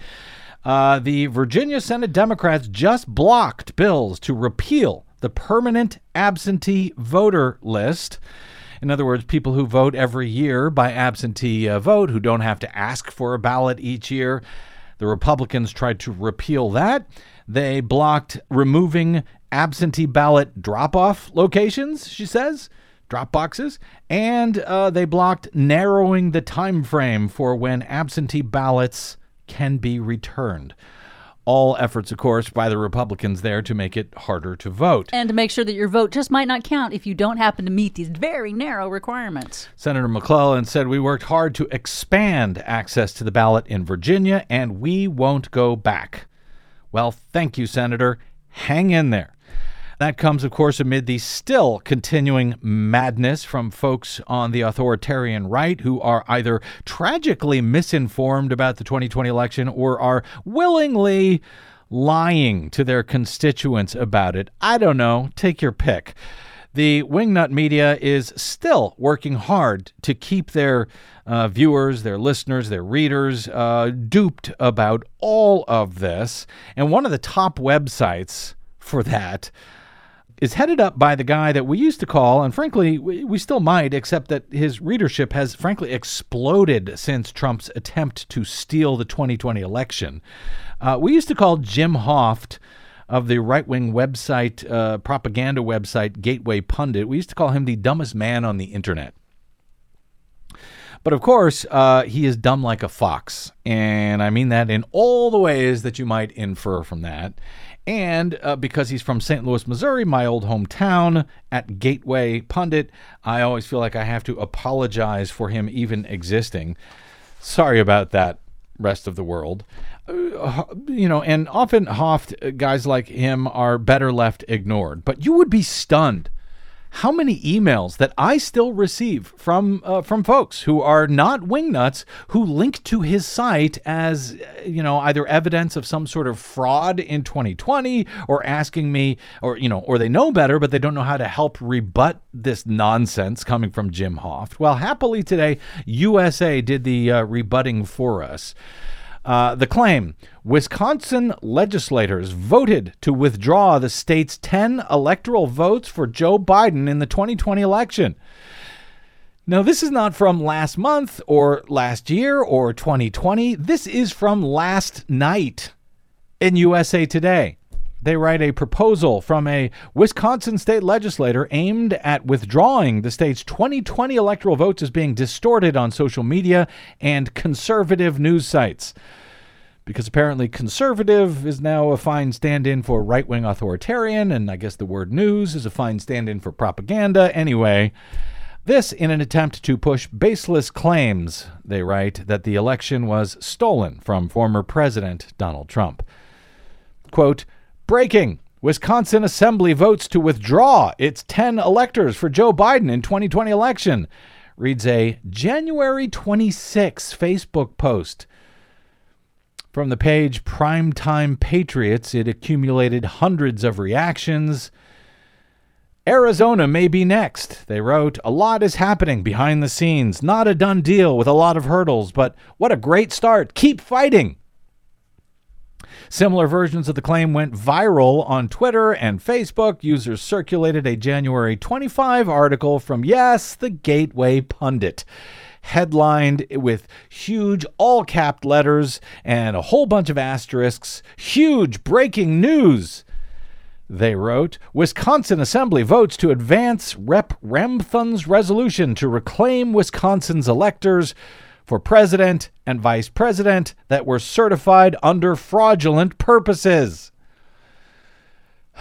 Speaker 2: Uh, the Virginia Senate Democrats just blocked bills to repeal the permanent absentee voter list. In other words, people who vote every year by absentee uh, vote, who don't have to ask for a ballot each year. The Republicans tried to repeal that. They blocked removing absentee ballot drop off locations, she says, drop boxes, and uh, they blocked narrowing the time frame for when absentee ballots can be returned. All efforts, of course, by the Republicans there to make it harder to vote.
Speaker 4: And to make sure that your vote just might not count if you don't happen to meet these very narrow requirements.
Speaker 2: Senator McClellan said, We worked hard to expand access to the ballot in Virginia, and we won't go back. Well, thank you, Senator. Hang in there. That comes, of course, amid the still continuing madness from folks on the authoritarian right who are either tragically misinformed about the 2020 election or are willingly lying to their constituents about it. I don't know. Take your pick. The wingnut media is still working hard to keep their uh, viewers, their listeners, their readers uh, duped about all of this. And one of the top websites for that is headed up by the guy that we used to call, and frankly, we, we still might, except that his readership has frankly exploded since Trump's attempt to steal the 2020 election. Uh, we used to call Jim Hoft of the right wing website, uh, propaganda website, Gateway Pundit, we used to call him the dumbest man on the internet. But of course, uh, he is dumb like a fox. And I mean that in all the ways that you might infer from that. And uh, because he's from St. Louis, Missouri, my old hometown, at Gateway Pundit, I always feel like I have to apologize for him even existing. Sorry about that, rest of the world. Uh, you know, and often Hoft, uh, guys like him, are better left ignored. But you would be stunned how many emails that I still receive from uh, from folks who are not wingnuts who link to his site as you know either evidence of some sort of fraud in 2020 or asking me or you know or they know better but they don't know how to help rebut this nonsense coming from Jim Hoft. Well, happily today USA did the uh, rebutting for us. Uh, the claim Wisconsin legislators voted to withdraw the state's 10 electoral votes for Joe Biden in the 2020 election. Now, this is not from last month or last year or 2020. This is from last night in USA Today. They write a proposal from a Wisconsin state legislator aimed at withdrawing the state's 2020 electoral votes as being distorted on social media and conservative news sites. Because apparently conservative is now a fine stand in for right wing authoritarian, and I guess the word news is a fine stand in for propaganda. Anyway, this in an attempt to push baseless claims, they write, that the election was stolen from former President Donald Trump. Quote, breaking. Wisconsin Assembly votes to withdraw its 10 electors for Joe Biden in 2020 election. Reads a January 26 Facebook post. From the page Primetime Patriots, it accumulated hundreds of reactions. Arizona may be next, they wrote. A lot is happening behind the scenes. Not a done deal with a lot of hurdles, but what a great start. Keep fighting. Similar versions of the claim went viral on Twitter and Facebook. Users circulated a January 25 article from, yes, the Gateway Pundit headlined with huge all capped letters and a whole bunch of asterisks. Huge breaking news. They wrote Wisconsin Assembly votes to advance Rep. Ramthun's resolution to reclaim Wisconsin's electors for president and vice president that were certified under fraudulent purposes.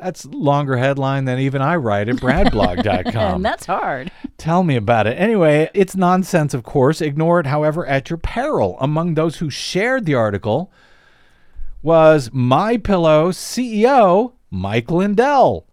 Speaker 2: That's longer headline than even I write at bradblog.com.
Speaker 4: that's hard.
Speaker 2: Tell me about it. Anyway, it's nonsense, of course. Ignore it, however, at your peril. Among those who shared the article was My Pillow CEO Mike Lindell.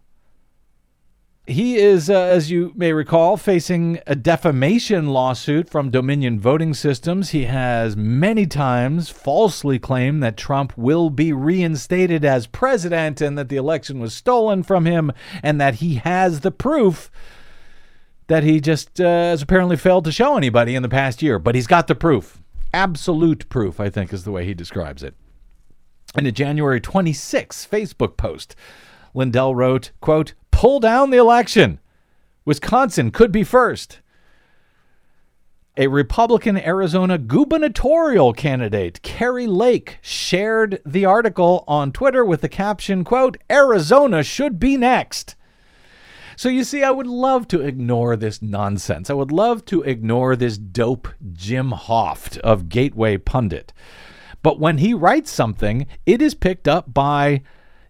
Speaker 2: He is, uh, as you may recall, facing a defamation lawsuit from Dominion Voting Systems. He has many times falsely claimed that Trump will be reinstated as president and that the election was stolen from him and that he has the proof that he just uh, has apparently failed to show anybody in the past year. But he's got the proof. Absolute proof, I think, is the way he describes it. In a January 26 Facebook post, Lindell wrote, quote, pull down the election. Wisconsin could be first. A Republican Arizona gubernatorial candidate, Kari Lake, shared the article on Twitter with the caption, quote, Arizona should be next. So you see, I would love to ignore this nonsense. I would love to ignore this dope Jim Hoft of Gateway Pundit. But when he writes something, it is picked up by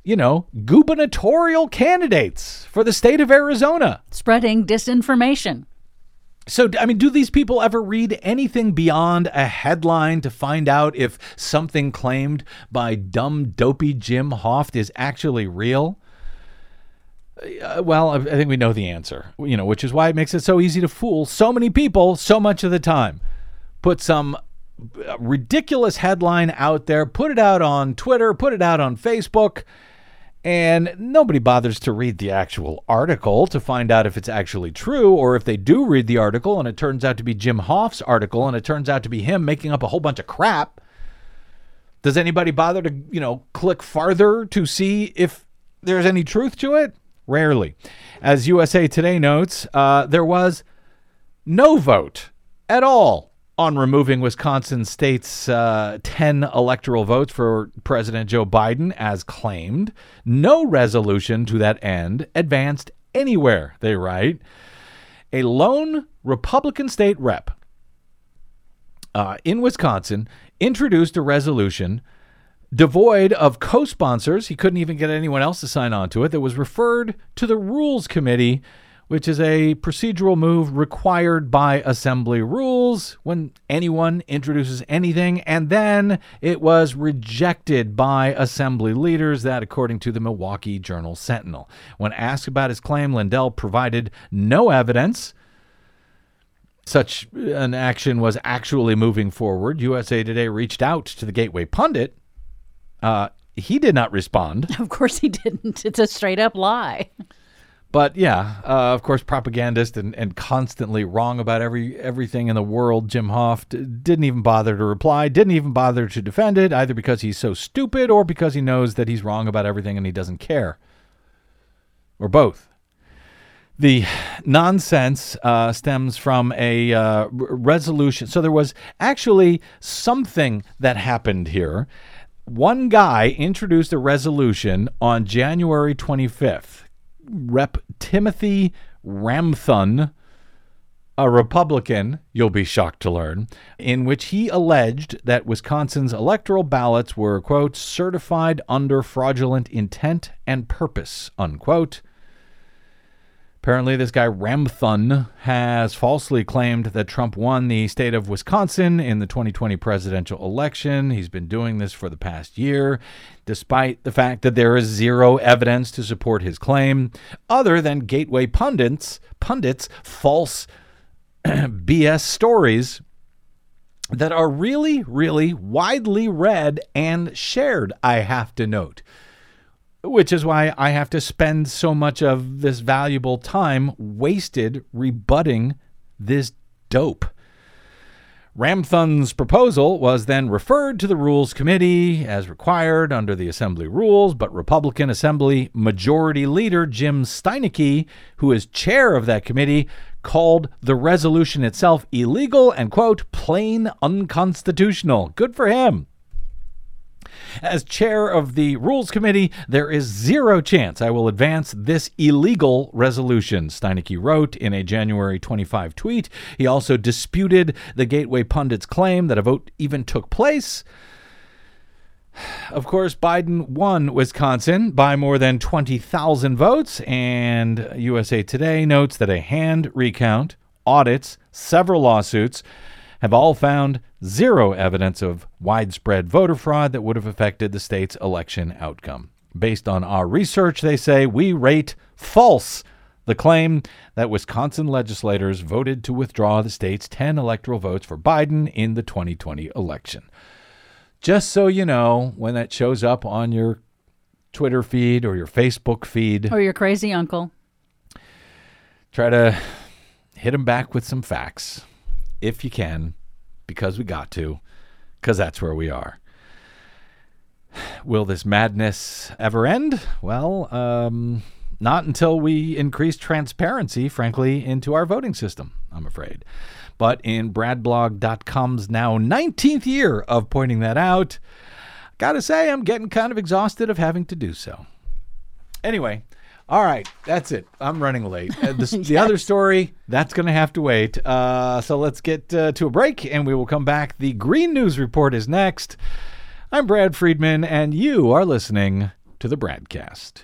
Speaker 2: you know, gubernatorial candidates for the state of Arizona.
Speaker 4: Spreading disinformation.
Speaker 2: So, I mean, do these people ever read anything beyond a headline to find out if something claimed by dumb, dopey Jim Hoft is actually real? Uh, well, I I think we know the answer, you know, which is why it makes it so easy to fool so many people so much of the time. Put some uh, ridiculous headline out there, put it out on Twitter, put it out on Facebook, and nobody bothers to read the actual article to find out if it's actually true, or if they do read the article and it turns out to be Jim Hoft's article and it turns out to be him making up a whole bunch of crap. Does anybody bother to, you know, click farther to see if there's any truth to it? Rarely. As USA Today notes, uh, there was no vote at all on removing Wisconsin state's uh, 10 electoral votes for President Joe Biden, as claimed. No resolution to that end advanced anywhere, they write. A lone Republican state rep uh, in Wisconsin introduced a resolution devoid of co sponsors. He couldn't even get anyone else to sign on to it. That was referred to the Rules Committee, which is a procedural move required by Assembly rules when anyone introduces anything. And then it was rejected by Assembly leaders, that according to the Milwaukee Journal Sentinel. When asked about his claim, Lindell provided no evidence such an action was actually moving forward. USA Today reached out to the Gateway pundit. Uh, he did not respond.
Speaker 4: Of course he didn't. It's a straight up lie.
Speaker 2: But yeah, uh, of course, propagandist and, and constantly wrong about every everything in the world. Jim Hoft didn't even bother to reply, didn't even bother to defend it, either because he's so stupid or because he knows that he's wrong about everything and he doesn't care, or both. The nonsense uh, stems from a uh, resolution. So there was actually something that happened here. One guy introduced a resolution on January 25th. Rep. Timothy Ramthun, a Republican, you'll be shocked to learn, in which he alleged that Wisconsin's electoral ballots were, quote, certified under fraudulent intent and purpose, unquote. Apparently, this guy Ramthun has falsely claimed that Trump won the state of Wisconsin in the 2020 presidential election. He's been doing this for the past year, despite the fact that there is zero evidence to support his claim, other than Gateway pundits, pundits, false BS stories that are really, really widely read and shared. I have to note which is why I have to spend so much of this valuable time wasted rebutting this dope. Ramthun's proposal was then referred to the Rules Committee as required under the Assembly rules, but Republican Assembly Majority Leader Jim Steineke, who is chair of that committee, called the resolution itself illegal and, quote, plain unconstitutional. Good for him. As chair of the Rules Committee, there is zero chance I will advance this illegal resolution, Steineke wrote in a January 25 tweet. He also disputed the Gateway pundit's claim that a vote even took place. Of course, Biden won Wisconsin by more than 20,000 votes, and USA Today notes that a hand recount, audits, several lawsuits, have all found zero evidence of widespread voter fraud that would have affected the state's election outcome. Based on our research, they say we rate false the claim that Wisconsin legislators voted to withdraw the state's 10 electoral votes for Biden in the 2020 election. Just so you know, when that shows up on your Twitter feed or your Facebook feed,
Speaker 4: Or your crazy uncle.
Speaker 2: try to hit him back with some facts if you can, because we got to, because that's where we are. Will this madness ever end? Well, um, not until we increase transparency, frankly, into our voting system, I'm afraid. But in bradblog.com's now 19th year of pointing that out, gotta say, I'm getting kind of exhausted of having to do so. Anyway, all right, that's it. I'm running late. Uh, the, the other story, that's going to have to wait. Uh, so let's get uh, to a break and we will come back. The Green News Report is next. I'm Brad Friedman, and you are listening to the BradCast.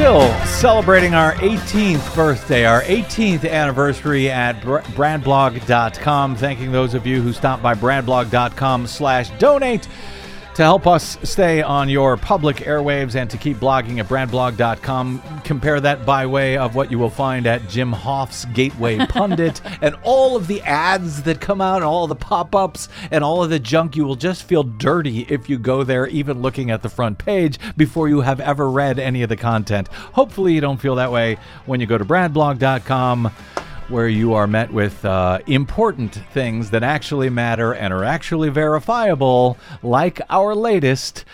Speaker 2: Still celebrating our 18th birthday, our 18th anniversary at br- bradblog.com. Thanking those of you who stopped by bradblog.com slash donate to help us stay on your public airwaves and to keep blogging at bradblog.com. Compare that by way of what you will find at Jim Hoft's Gateway Pundit and all of the ads that come out and all the pop ups and all of the junk. You will just feel dirty if you go there, even looking at the front page before you have ever read any of the content. Hopefully, you don't feel that way when you go to bradblog.com where you are met with uh, important things that actually matter and are actually verifiable, like our latest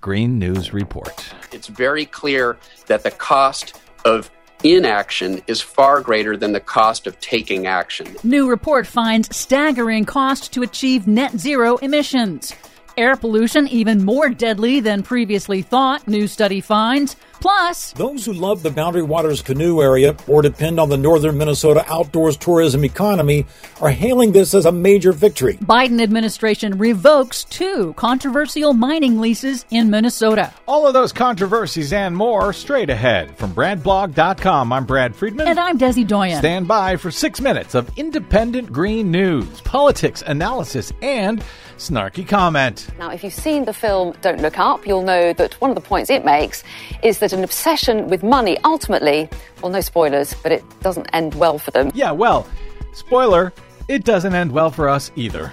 Speaker 2: Green News Report.
Speaker 7: It's very clear that the cost of inaction is far greater than the cost of taking action.
Speaker 4: New report finds staggering cost to achieve net zero emissions. Air pollution even more deadly than previously thought, new study finds. Plus,
Speaker 8: those who love the Boundary Waters canoe area or depend on the northern Minnesota outdoors tourism economy are hailing this as a major victory.
Speaker 4: Biden administration revokes two controversial mining leases in Minnesota.
Speaker 2: All of those controversies and more straight ahead from bradblog.com. I'm Brad Friedman.
Speaker 4: And I'm Desi Doyen.
Speaker 2: Stand by for six minutes of independent green news, politics, analysis, and snarky comment.
Speaker 9: Now, if you've seen the film Don't Look Up, you'll know that one of the points it makes is that an obsession with money ultimately, well, no spoilers, but it doesn't end well for them.
Speaker 2: Yeah, well, spoiler, it doesn't end well for us either.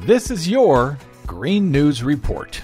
Speaker 2: This is your Green News Report.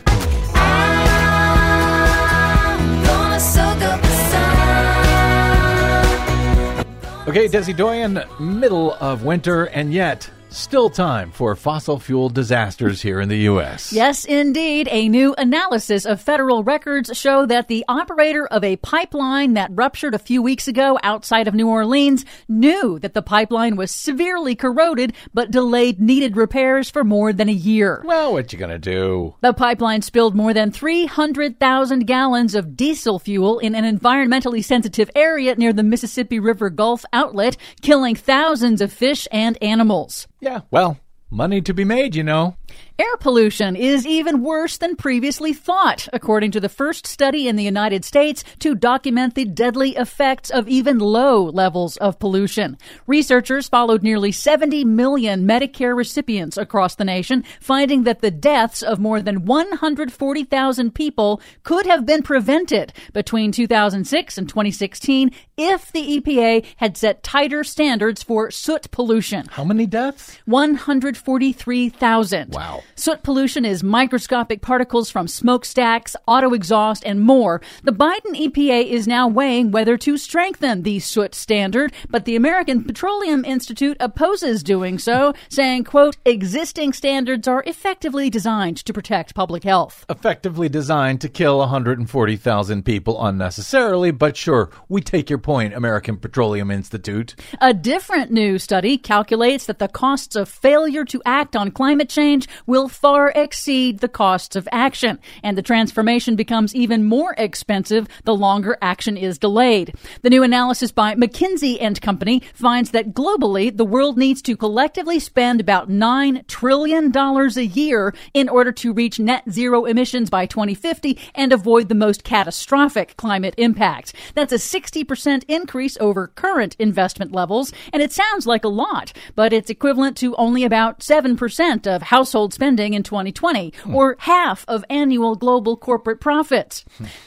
Speaker 2: Okay, Desi Doyen, middle of winter, and yet still time for fossil fuel disasters here in the U.S.
Speaker 4: Yes, indeed. A new analysis of federal records show that the operator of a pipeline that ruptured a few weeks ago outside of New Orleans knew that the pipeline was severely corroded, but delayed needed repairs for more than a year.
Speaker 2: Well, what you gonna do?
Speaker 4: The pipeline spilled more than 300,000 gallons of diesel fuel in an environmentally sensitive area near the Mississippi River Gulf outlet, killing thousands of fish and animals.
Speaker 2: Yeah, well, money to be made, you know.
Speaker 4: Air pollution is even worse than previously thought, according to the first study in the United States to document the deadly effects of even low levels of pollution. Researchers followed nearly 70 million Medicare recipients across the nation, finding that the deaths of more than 140,000 people could have been prevented between 2006 and 2016 if the EPA had set tighter standards for soot pollution.
Speaker 2: How many deaths?
Speaker 4: 143,000.
Speaker 2: Wow.
Speaker 4: Soot pollution is microscopic particles from smokestacks, auto exhaust, and more. The Biden EPA is now weighing whether to strengthen the soot standard, but the American Petroleum Institute opposes doing so, saying, quote, existing standards are effectively designed to protect public health.
Speaker 2: Effectively designed to kill 140,000 people unnecessarily, but sure, we take your point, American Petroleum Institute.
Speaker 4: A different new study calculates that the costs of failure to act on climate change will far exceed the costs of action, and the transformation becomes even more expensive the longer action is delayed. The new analysis by McKinsey and Company finds that globally the world needs to collectively spend about 9 trillion dollars a year in order to reach net zero emissions by 2050 and avoid the most catastrophic climate impact. That's a 60% increase over current investment levels, and it sounds like a lot, but it's equivalent to only about 7% of household spending in 2020, or half of annual global corporate profits.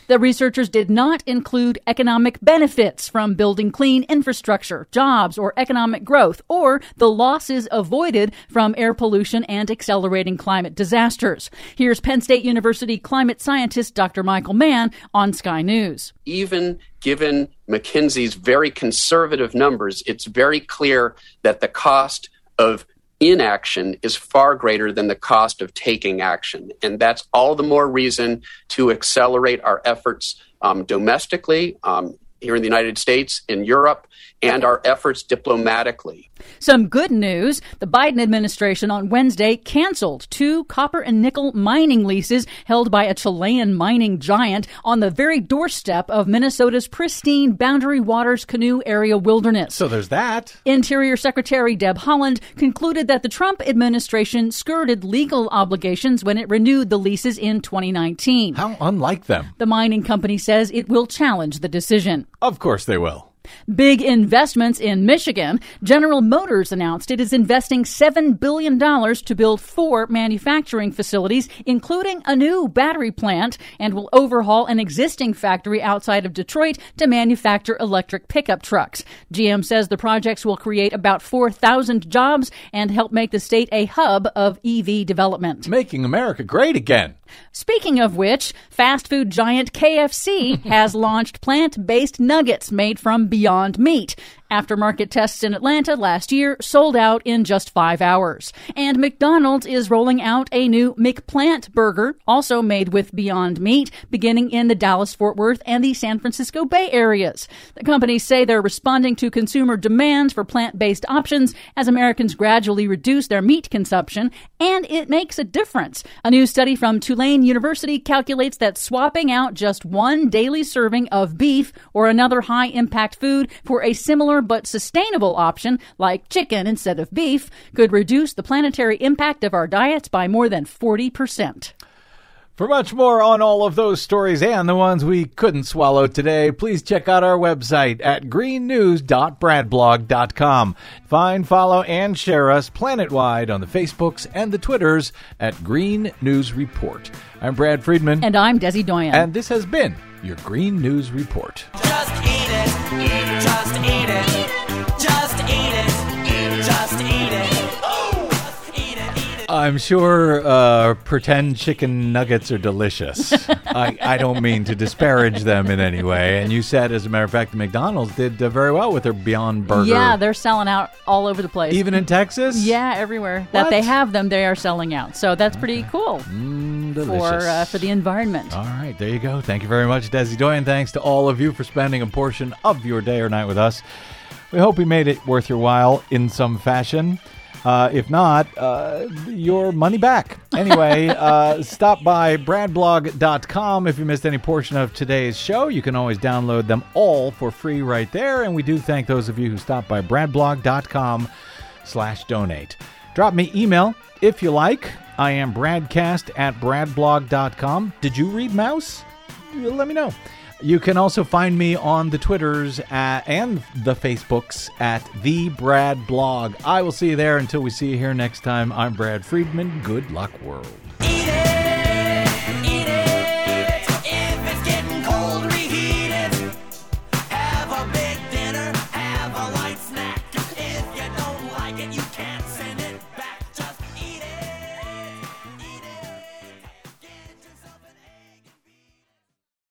Speaker 4: The researchers did not include economic benefits from building clean infrastructure, jobs, or economic growth, or the losses avoided from air pollution and accelerating climate disasters. Here's Penn State University climate scientist Dr. Michael Mann on Sky News.
Speaker 7: Even given McKinsey's very conservative numbers, it's very clear that the cost of inaction is far greater than the cost of taking action. And that's all the more reason to accelerate our efforts um, domestically, um, here in the United States, in Europe, and our efforts diplomatically.
Speaker 4: Some good news. The Biden administration on Wednesday canceled two copper and nickel mining leases held by a Chilean mining giant on the very doorstep of Minnesota's pristine Boundary Waters Canoe Area wilderness.
Speaker 2: So there's that.
Speaker 4: Interior Secretary Deb Haaland concluded that the Trump administration skirted legal obligations when it renewed the leases in 2019.
Speaker 2: How unlike them.
Speaker 4: The mining company says it will challenge the decision.
Speaker 2: Of course they will.
Speaker 4: Big investments in Michigan. General Motors announced it is investing $7 billion to build four manufacturing facilities, including a new battery plant, and will overhaul an existing factory outside of Detroit to manufacture electric pickup trucks. GM says the projects will create about 4,000 jobs and help make the state a hub of EV development.
Speaker 2: Making America great again.
Speaker 4: Speaking of which, fast food giant KFC has launched plant based nuggets made from Beyond Meat. Aftermarket tests in Atlanta last year sold out in just five hours. And McDonald's is rolling out a new McPlant burger, also made with Beyond Meat, beginning in the Dallas Fort Worth and the San Francisco Bay areas. The companies say they're responding to consumer demands for plant based options as Americans gradually reduce their meat consumption, and it makes a difference. A new study from Tulane University calculates that swapping out just one daily serving of beef or another high impact food for a similar but sustainable option, like chicken instead of beef, could reduce the planetary impact of our diets by more than 40%.
Speaker 2: For much more on all of those stories and the ones we couldn't swallow today, please check out our website at greennews.bradblog.com. Find, follow, and share us planet-wide on the Facebooks and the Twitters at Green News Report. I'm Brad Friedman.
Speaker 4: And I'm Desi Doyen.
Speaker 2: And this has been your Green News Report.
Speaker 3: Just eat it. Just eat it.
Speaker 2: I'm sure uh, pretend chicken nuggets are delicious. I, I don't mean to disparage them in any way. And you said, as a matter of fact, the McDonald's did uh, very well with their Beyond Burger.
Speaker 4: Yeah, they're selling out all over the place.
Speaker 2: Even in Texas?
Speaker 4: yeah, everywhere that they have them, they are selling out. So that's pretty cool
Speaker 2: Mm,
Speaker 4: for
Speaker 2: delicious.
Speaker 4: uh, for the environment.
Speaker 2: All right, there you go. Thank you very much, Desi Doyen. Thanks to all of you for spending a portion of your day or night with us. We hope we made it worth your while in some fashion. Uh, if not, uh, your money back. Anyway, uh, stop by bradblog.com if you missed any portion of today's show. You can always download them all for free right there. And we do thank those of you who stopped by bradblog.com slash donate. Drop me email if you like. I am bradcast at bradblog.com. Did you read Maus? Let me know. You can also find me on the Twitters at, and the Facebooks at the Brad Blog. I will see you there until we see you here next time. I'm Brad Friedman. Good luck, world.